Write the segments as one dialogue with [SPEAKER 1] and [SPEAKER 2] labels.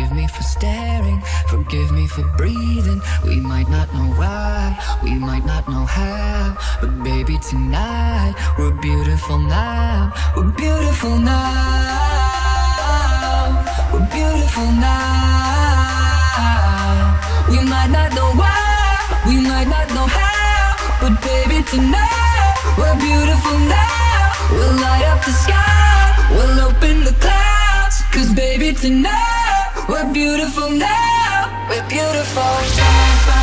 [SPEAKER 1] forgive me for staring, forgive me for breathing. We might not know why, we might not know how. But baby, tonight, we're beautiful now. We're beautiful now. We're beautiful now. We might not know why, we might not know how. But baby, tonight, we're beautiful now. We'll light up the sky, we'll open the clouds. Cause baby, tonight, we're beautiful now. We're beautiful.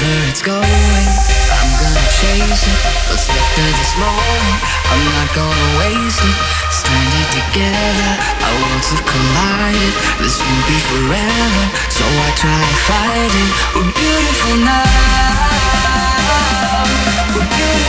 [SPEAKER 1] wherever it's going. I'm gonna chase it, What's left of this moment, I'm not gonna waste it. Stranded together, our worlds have collided. This won't be forever, so I try to fight it. We're beautiful now. We're beautiful.